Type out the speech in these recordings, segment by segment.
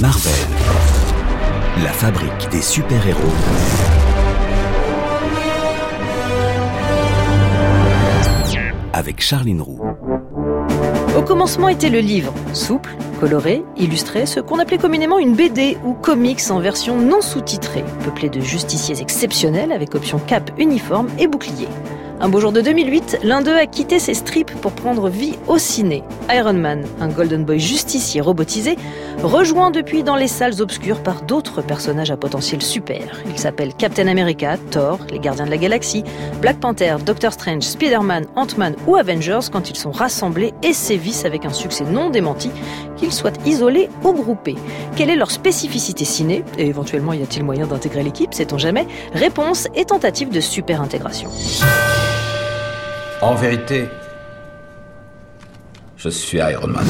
Marvel, la fabrique des super-héros. Avec Charline Roux. Au commencement était le livre, souple, coloré, illustré, ce qu'on appelait communément une BD ou comics en version non sous-titrée, peuplé de justiciers exceptionnels avec option cap uniforme et bouclier. Un beau jour de 2008, l'un d'eux a quitté ses strips pour prendre vie au ciné. Iron Man, un Golden Boy justicier robotisé, rejoint depuis dans les salles obscures par d'autres personnages à potentiel super. Il s'appelle Captain America, Thor, les Gardiens de la Galaxie, Black Panther, Doctor Strange, Spider-Man, Ant-Man ou Avengers quand ils sont rassemblés et sévissent avec un succès non démenti, qu'ils soient isolés ou groupés. Quelle est leur spécificité ciné? Et éventuellement y a-t-il moyen d'intégrer l'équipe, sait-on jamais? Réponse et tentative de super intégration. En vérité, je suis Iron Man.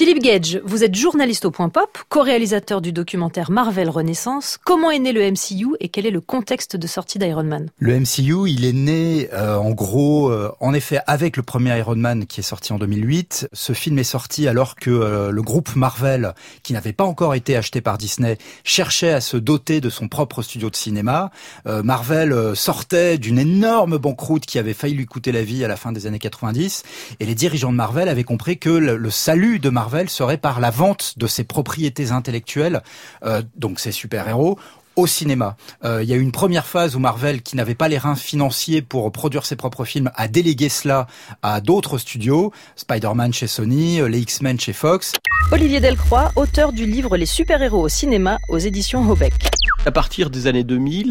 Philippe Gage, vous êtes journaliste au Point Pop, co-réalisateur du documentaire Marvel Renaissance. Comment est né le MCU et quel est le contexte de sortie d'Iron Man? Le MCU, il est né euh, en gros, euh, en effet, avec le premier Iron Man qui est sorti en 2008. Ce film est sorti alors que euh, le groupe Marvel, qui n'avait pas encore été acheté par Disney, cherchait à se doter de son propre studio de cinéma. Marvel sortait d'une énorme banqueroute qui avait failli lui coûter la vie à la fin des années 90, et les dirigeants de Marvel avaient compris que le salut de Marvel serait par la vente de ses propriétés intellectuelles, euh, donc ses super-héros, au cinéma. Euh, il y a eu une première phase où Marvel, qui n'avait pas les reins financiers pour produire ses propres films, a délégué cela à d'autres studios, Spider-Man chez Sony, euh, les X-Men chez Fox. Olivier Delcroix, auteur du livre Les super-héros au cinéma aux éditions Hobeck. À partir des années 2000,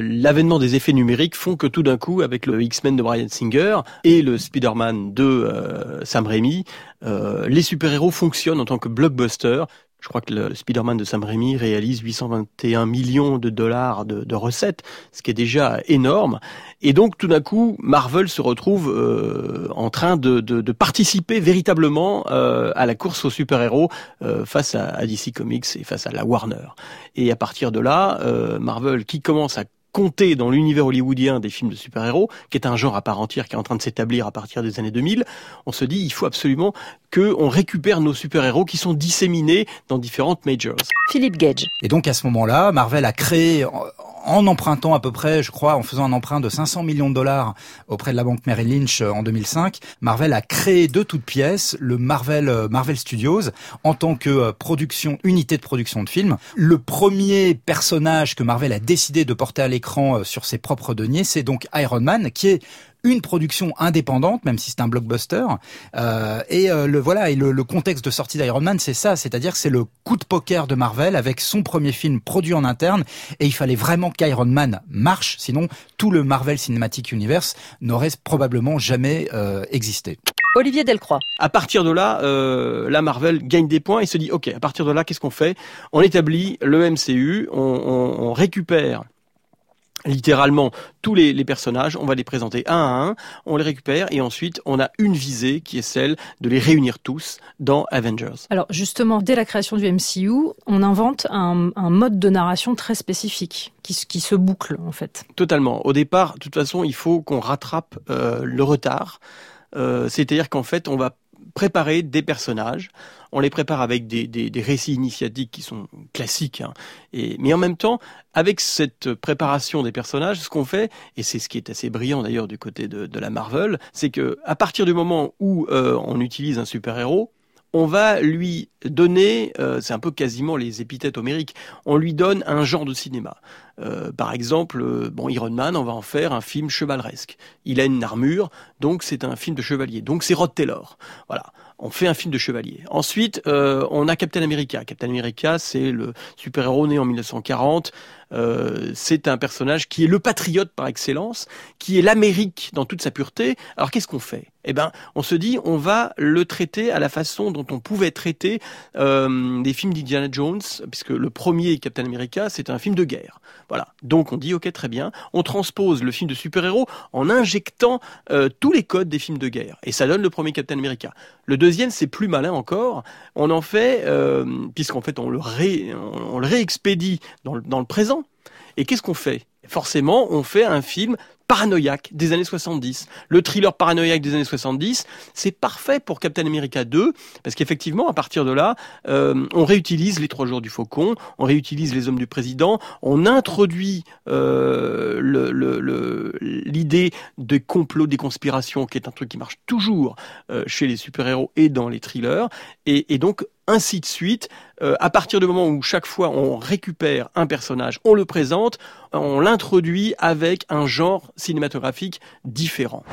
l'avènement des effets numériques font que tout d'un coup, avec le X-Men de Brian Singer et le Spider-Man de Sam Raimi, les super-héros fonctionnent en tant que blockbuster. Je crois que le Spider-Man de Sam Raimi réalise 821 millions de dollars de, recettes, ce qui est déjà énorme. Et donc tout d'un coup, Marvel se retrouve euh, en train de, participer véritablement euh, à la course aux super-héros euh, face à, à, DC Comics et face à la Warner. Et à partir de là, Marvel, qui commence à compter dans l'univers hollywoodien des films de super-héros, qui est un genre à part entière qui est en train de s'établir à partir des années 2000, on se dit il faut absolument qu'on récupère nos super-héros qui sont disséminés dans différentes majors. Philippe Gage. Et donc à ce moment-là, Marvel a créé en empruntant à peu près, je crois, en faisant un emprunt de 500 millions de dollars auprès de la banque Merrill Lynch euh, en 2005, Marvel a créé de toutes pièces le Marvel euh, Marvel Studios en tant que euh, production unité de production de films. Le premier personnage que Marvel a décidé de porter à l'écran sur ses propres deniers, c'est donc Iron Man, qui est une production indépendante, même si c'est un blockbuster. Euh, et euh, le voilà, et le, le contexte de sortie d'Iron Man, c'est ça, c'est-à-dire c'est le coup de poker de Marvel avec son premier film produit en interne. Et il fallait vraiment qu'Iron Man marche, sinon tout le Marvel Cinematic Universe n'aurait probablement jamais euh, existé. Olivier Delcroix. À partir de là, euh, la Marvel gagne des points et se dit ok, à partir de là, qu'est-ce qu'on fait? On établit le MCU, on, on, on récupère littéralement tous les, personnages, on va les présenter un à un, on les récupère et ensuite on a une visée qui est celle de les réunir tous dans Avengers. Alors justement, dès la création du MCU, on invente un, mode de narration très spécifique qui, qui, se boucle en fait. Totalement. Au départ, de toute façon, il faut qu'on rattrape euh, le retard. Euh, c'est-à-dire qu'en fait, on va préparer des personnages. On les prépare avec des, des, récits initiatiques qui sont classiques. Hein. Et, mais en même temps, avec cette préparation des personnages, ce qu'on fait, et c'est ce qui est assez brillant d'ailleurs du côté de, de, la Marvel, c'est que à partir du moment où euh, on utilise un super-héros, on va lui donner, euh, c'est un peu quasiment les épithètes homériques, on lui donne un genre de cinéma. Euh, par exemple, euh, bon, Iron Man, on va en faire un film chevaleresque. Il a une armure, donc c'est un film de chevalier. Donc c'est Rod Taylor. Voilà on fait un film de chevalier. Ensuite, on a Captain America. Captain America, c'est le super-héros né en 1940. Euh, c'est un personnage qui est le patriote par excellence, qui est l'Amérique dans toute sa pureté. Alors qu'est-ce qu'on fait? Eh ben, on se dit, on va le traiter à la façon dont on pouvait traiter euh, des films d'Indiana Jones, puisque le premier Captain America, c'est un film de guerre. Voilà. Donc on dit, ok, très bien. On transpose le film de super-héros en injectant tous les codes des films de guerre, et ça donne le premier Captain America. Le deuxième, c'est plus malin encore. On en fait, euh, puisqu'en fait on le, on, le réexpédie dans le, présent. Et qu'est-ce qu'on fait? Forcément, on fait un film paranoïaque des années 70. Le thriller paranoïaque des années 70, c'est parfait pour Captain America 2, parce qu'effectivement, à partir de là, euh, on réutilise les trois jours du faucon, on réutilise les hommes du président, on introduit euh, l'idée des complots, des conspirations, qui est un truc qui marche toujours euh, chez les super-héros et dans les thrillers, et donc ainsi de suite. Euh, à partir du moment où chaque fois on récupère un personnage, on le présente, on l'introduit avec un genre cinématographique différent.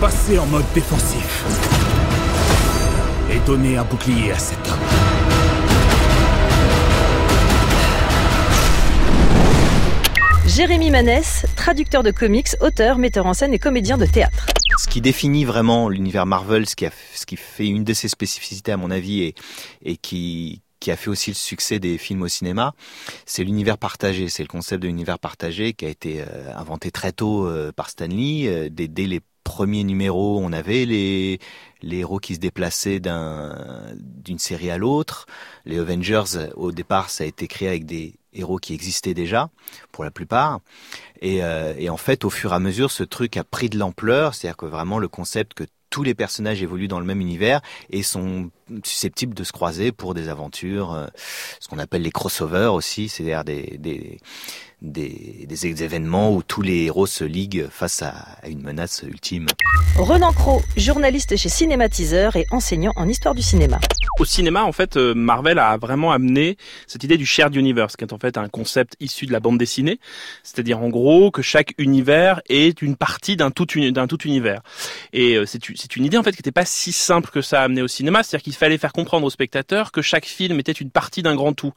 Passez en mode défensif et donnez un bouclier à cet homme. Jérémy Manès, traducteur de comics, auteur, metteur en scène et comédien de théâtre ce qui définit vraiment l'univers Marvel, ce qui, a, ce qui fait une de ses spécificités à mon avis et, et qui, qui a fait aussi le succès des films au cinéma, c'est l'univers partagé. C'est le concept de l'univers partagé qui a été euh, inventé très tôt euh, par Stan Lee. Euh, dès, dès, les premiers numéros, on avait les, les héros qui se déplaçaient d'un, d'une série à l'autre. Les Avengers, au départ, ça a été créé avec des héros qui existaient déjà, pour la plupart. Et, euh, et, en fait, au fur et à mesure, ce truc a pris de l'ampleur, c'est-à-dire que vraiment le concept que tous les personnages évoluent dans le même univers et sont susceptibles de se croiser pour des aventures, euh, ce qu'on appelle les crossovers aussi, c'est-à-dire des, des, des, des, événements où tous les héros se liguent face à, à une menace ultime. Renan Cros, journaliste chez Cinématiseur et enseignant en histoire du cinéma. Au cinéma, en fait, euh, Marvel a vraiment amené cette idée du shared universe, qui est en fait un concept issu de la bande dessinée, c'est-à-dire en gros que chaque univers est une partie d'un tout, d'un tout univers. Et euh, c'est une idée en fait qui n'était pas si simple que ça à amener au cinéma, c'est-à-dire qu'il fallait faire comprendre au spectateur que chaque film était une partie d'un grand tout.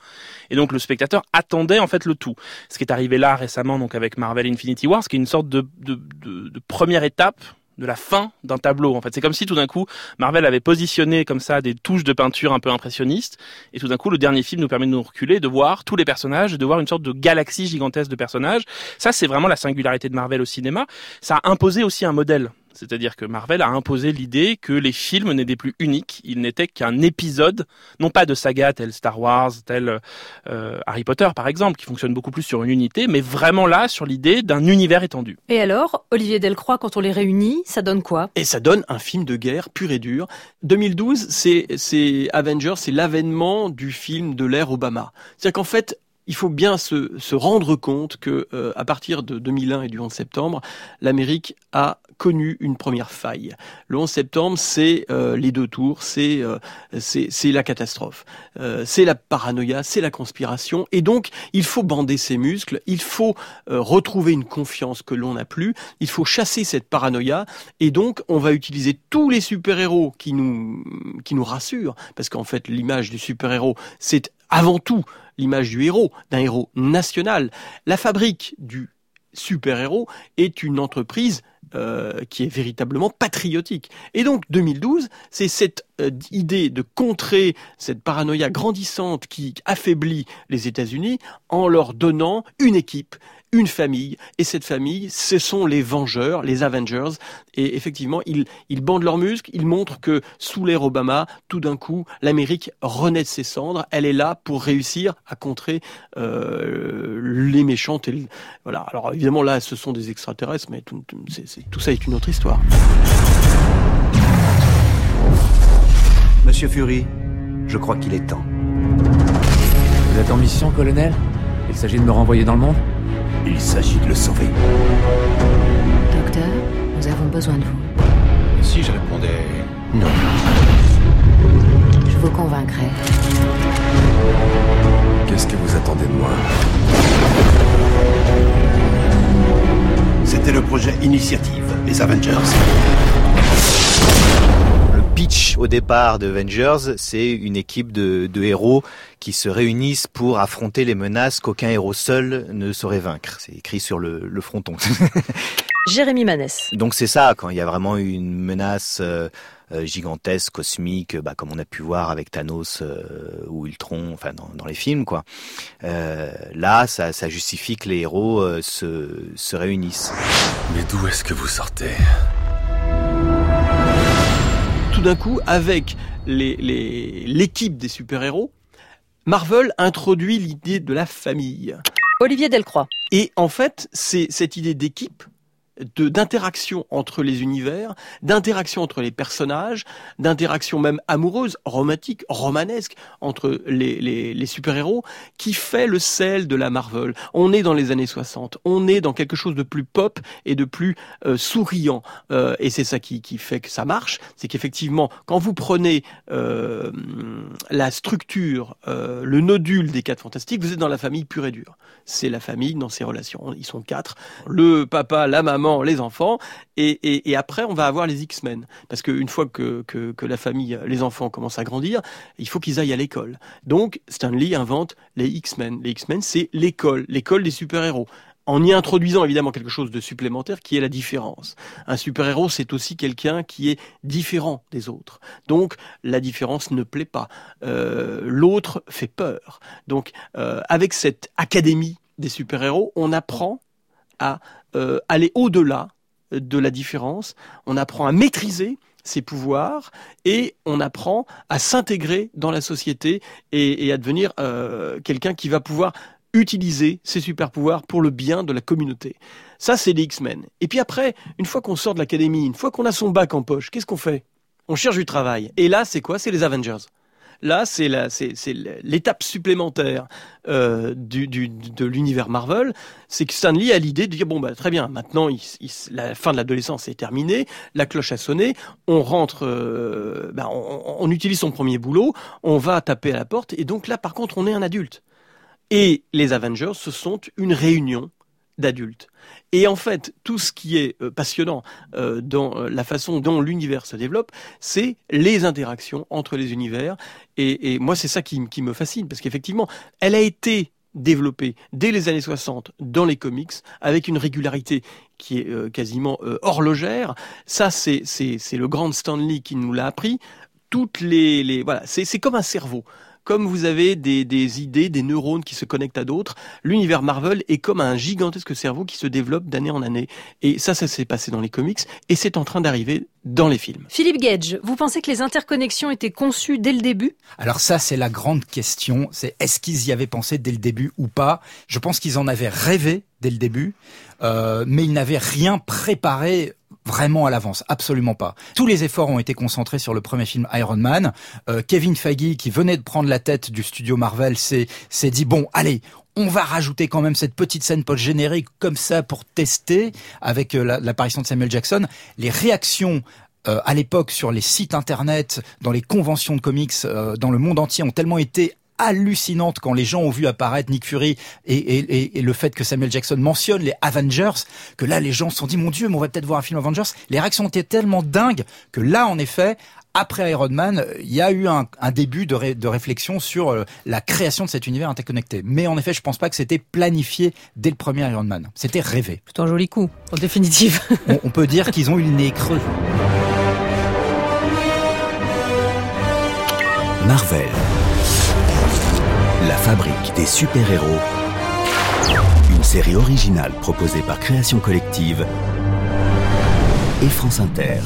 Et donc le spectateur attendait en fait le tout. Ce qui est arrivé là récemment donc avec Marvel Infinity Wars, qui est une sorte de, de première étape de la fin d'un tableau. En fait, c'est comme si tout d'un coup Marvel avait positionné comme ça des touches de peinture un peu impressionnistes, et tout d'un coup le dernier film nous permet de nous reculer, de voir tous les personnages, de voir une sorte de galaxie gigantesque de personnages. Ça, c'est vraiment la singularité de Marvel au cinéma. Ça a imposé aussi un modèle c'est-à-dire que Marvel a imposé l'idée que les films n'étaient plus uniques, ils n'étaient qu'un épisode, non pas de saga tel Star Wars, tel euh, Harry Potter par exemple, qui fonctionne beaucoup plus sur une unité, mais vraiment là sur l'idée d'un univers étendu. Et alors, Olivier Delcroix, quand on les réunit, ça donne quoi? Et ça donne un film de guerre pur et dur. 2012, c'est c'est Avengers, c'est l'avènement du film de l'ère Obama. C'est-à-dire qu'en fait, il faut bien se, rendre compte que euh, à partir de 2001 et du 11 septembre, l'Amérique a connu une première faille. Le 11 septembre, c'est euh, les deux tours, c'est euh, c'est la catastrophe, c'est la paranoïa, c'est la conspiration, et donc il faut bander ses muscles, il faut retrouver une confiance que l'on n'a plus, il faut chasser cette paranoïa, et donc on va utiliser tous les super-héros qui nous qui nous rassurent, parce qu'en fait l'image du super-héros, c'est avant tout l'image du héros, d'un héros national. La fabrique du super-héros est une entreprise euh, qui est véritablement patriotique. Et donc 2012, c'est cette euh, idée de contrer cette paranoïa grandissante qui affaiblit les États-Unis en leur donnant une équipe, une famille, et cette famille, ce sont les Vengeurs, les Avengers, et effectivement, ils, ils bandent leurs muscles, ils montrent que sous l'ère Obama, tout d'un coup, l'Amérique renaît de ses cendres, elle est là pour réussir à contrer euh, les méchantes. Et, voilà. Alors évidemment, là, ce sont des extraterrestres, mais tout, tout ça est une autre histoire. Monsieur Fury, je crois qu'il est temps. Vous êtes en mission, colonel? Il s'agit de me renvoyer dans le monde? Il s'agit de le sauver. Docteur, nous avons besoin de vous. Si je répondais non. Je vous convaincrai. Qu'est-ce que vous attendez de moi? C'était le projet Initiative, les Avengers pitch au départ de Avengers, c'est une équipe de, de, héros qui se réunissent pour affronter les menaces qu'aucun héros seul ne saurait vaincre. C'est écrit sur le, le fronton. Jérémy Manès. Donc c'est ça, quand il y a vraiment une menace euh, gigantesque, cosmique, bah, comme on a pu voir avec Thanos euh, ou Ultron, enfin dans, dans les films, quoi. Euh, là, ça, ça, justifie que les héros euh, se, se réunissent. Mais d'où est-ce que vous sortez? D'un coup, avec l'équipe les, des super-héros, Marvel introduit l'idée de la famille. Olivier Delcroix. Et en fait, c'est cette idée d'équipe d'interaction entre les univers, d'interaction entre les personnages, d'interaction même amoureuse, romantique, romanesque entre les, les, super-héros, qui fait le sel de la Marvel. On est dans les années 60, on est dans quelque chose de plus pop et de plus euh, souriant, euh, et c'est ça qui, qui fait que ça marche, c'est qu'effectivement, quand vous prenez euh, la structure, le nodule des quatre fantastiques, vous êtes dans la famille pure et dure. C'est la famille dans ses relations. Ils sont quatre, le papa, la maman, les enfants, et, après on va avoir les X-Men. Parce qu'une fois que, que, la famille, les enfants commencent à grandir, il faut qu'ils aillent à l'école. Donc Stan Lee invente les X-Men. Les X-Men, c'est l'école, l'école des super-héros en y introduisant évidemment quelque chose de supplémentaire qui est la différence. Un super-héros, c'est aussi quelqu'un qui est différent des autres. Donc la différence ne plaît pas. Euh, L'autre fait peur. Donc euh, avec cette académie des super-héros, on apprend à euh, aller au-delà de la différence, on apprend à maîtriser ses pouvoirs et on apprend à s'intégrer dans la société et, à devenir euh, quelqu'un qui va pouvoir utiliser ses super pouvoirs pour le bien de la communauté. Ça, c'est les X-Men. Et puis après, une fois qu'on sort de l'académie, une fois qu'on a son bac en poche, qu'est-ce qu'on fait? On cherche du travail. Et là, c'est quoi? C'est les Avengers. Là, c'est l'étape supplémentaire euh, de l'univers Marvel. C'est que Stanley a l'idée de dire bon bah très bien, maintenant la fin de l'adolescence est terminée, la cloche a sonné, on rentre, euh, bah, on, on utilise son premier boulot, on va taper à la porte et donc là par contre on est un adulte. Et les Avengers, ce sont une réunion d'adultes. Et en fait, tout ce qui est euh, passionnant euh, dans euh, la façon dont l'univers se développe, c'est les interactions entre les univers. Et, moi, c'est ça qui, me fascine, parce qu'effectivement, elle a été développée dès les années 60 dans les comics, avec une régularité qui est quasiment horlogère. Ça, c'est le grand Stanley qui nous l'a appris. Toutes les, les voilà, c'est comme un cerveau comme vous avez des, des, idées, des neurones qui se connectent à d'autres, l'univers Marvel est comme un gigantesque cerveau qui se développe d'année en année. Et ça, ça s'est passé dans les comics et c'est en train d'arriver dans les films. Philippe Gage, vous pensez que les interconnexions étaient conçues dès le début? Alors ça, c'est la grande question. C'est est-ce qu'ils y avaient pensé dès le début ou pas? Je pense qu'ils en avaient rêvé dès le début, euh, mais ils n'avaient rien préparé vraiment à l'avance, absolument pas. Tous les efforts ont été concentrés sur le premier film Iron Man. Euh, Kevin Feige, qui venait de prendre la tête du studio Marvel, s'est dit bon, allez, on va rajouter quand même cette petite scène post-générique comme ça pour tester avec euh, l'apparition de Samuel Jackson. Les réactions euh, à l'époque sur les sites internet, dans les conventions de comics euh, dans le monde entier ont tellement été hallucinante quand les gens ont vu apparaître Nick Fury et, et, et, le fait que Samuel Jackson mentionne les Avengers, que là les gens se sont dit mon Dieu, mais on va peut-être voir un film Avengers. Les réactions étaient tellement dingues que là, en effet, après Iron Man, il y a eu un, un début de, ré, de, réflexion sur euh, la création de cet univers interconnecté. Mais en effet, je pense pas que c'était planifié dès le premier Iron Man. C'était rêvé. C'est un joli coup, en définitive. on, on peut dire qu'ils ont eu le nez creux. Marvel. La fabrique des super-héros. Une série originale proposée par Création Collective et France Inter.